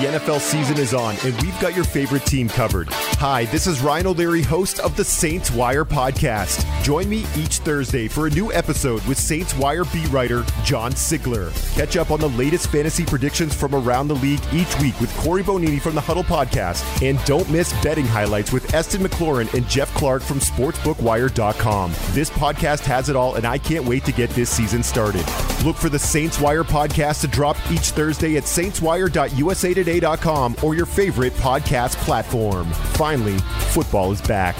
The NFL season is on, and we've got your favorite team covered. Hi, this is Ryan O'Leary, host of the Saints Wire podcast. Join me each Thursday for a new episode with Saints Wire beat writer John Sigler. Catch up on the latest fantasy predictions from around the league each week with Cory Bonini from the Huddle podcast. And don't miss betting highlights with Eston McLaurin and Jeff Clark from SportsbookWire.com. This podcast has it all, and I can't wait to get this season started. Look for the Saints Wire podcast to drop each Thursday at saintswire.usatoday.com or your favorite podcast platform. Finally, football is back.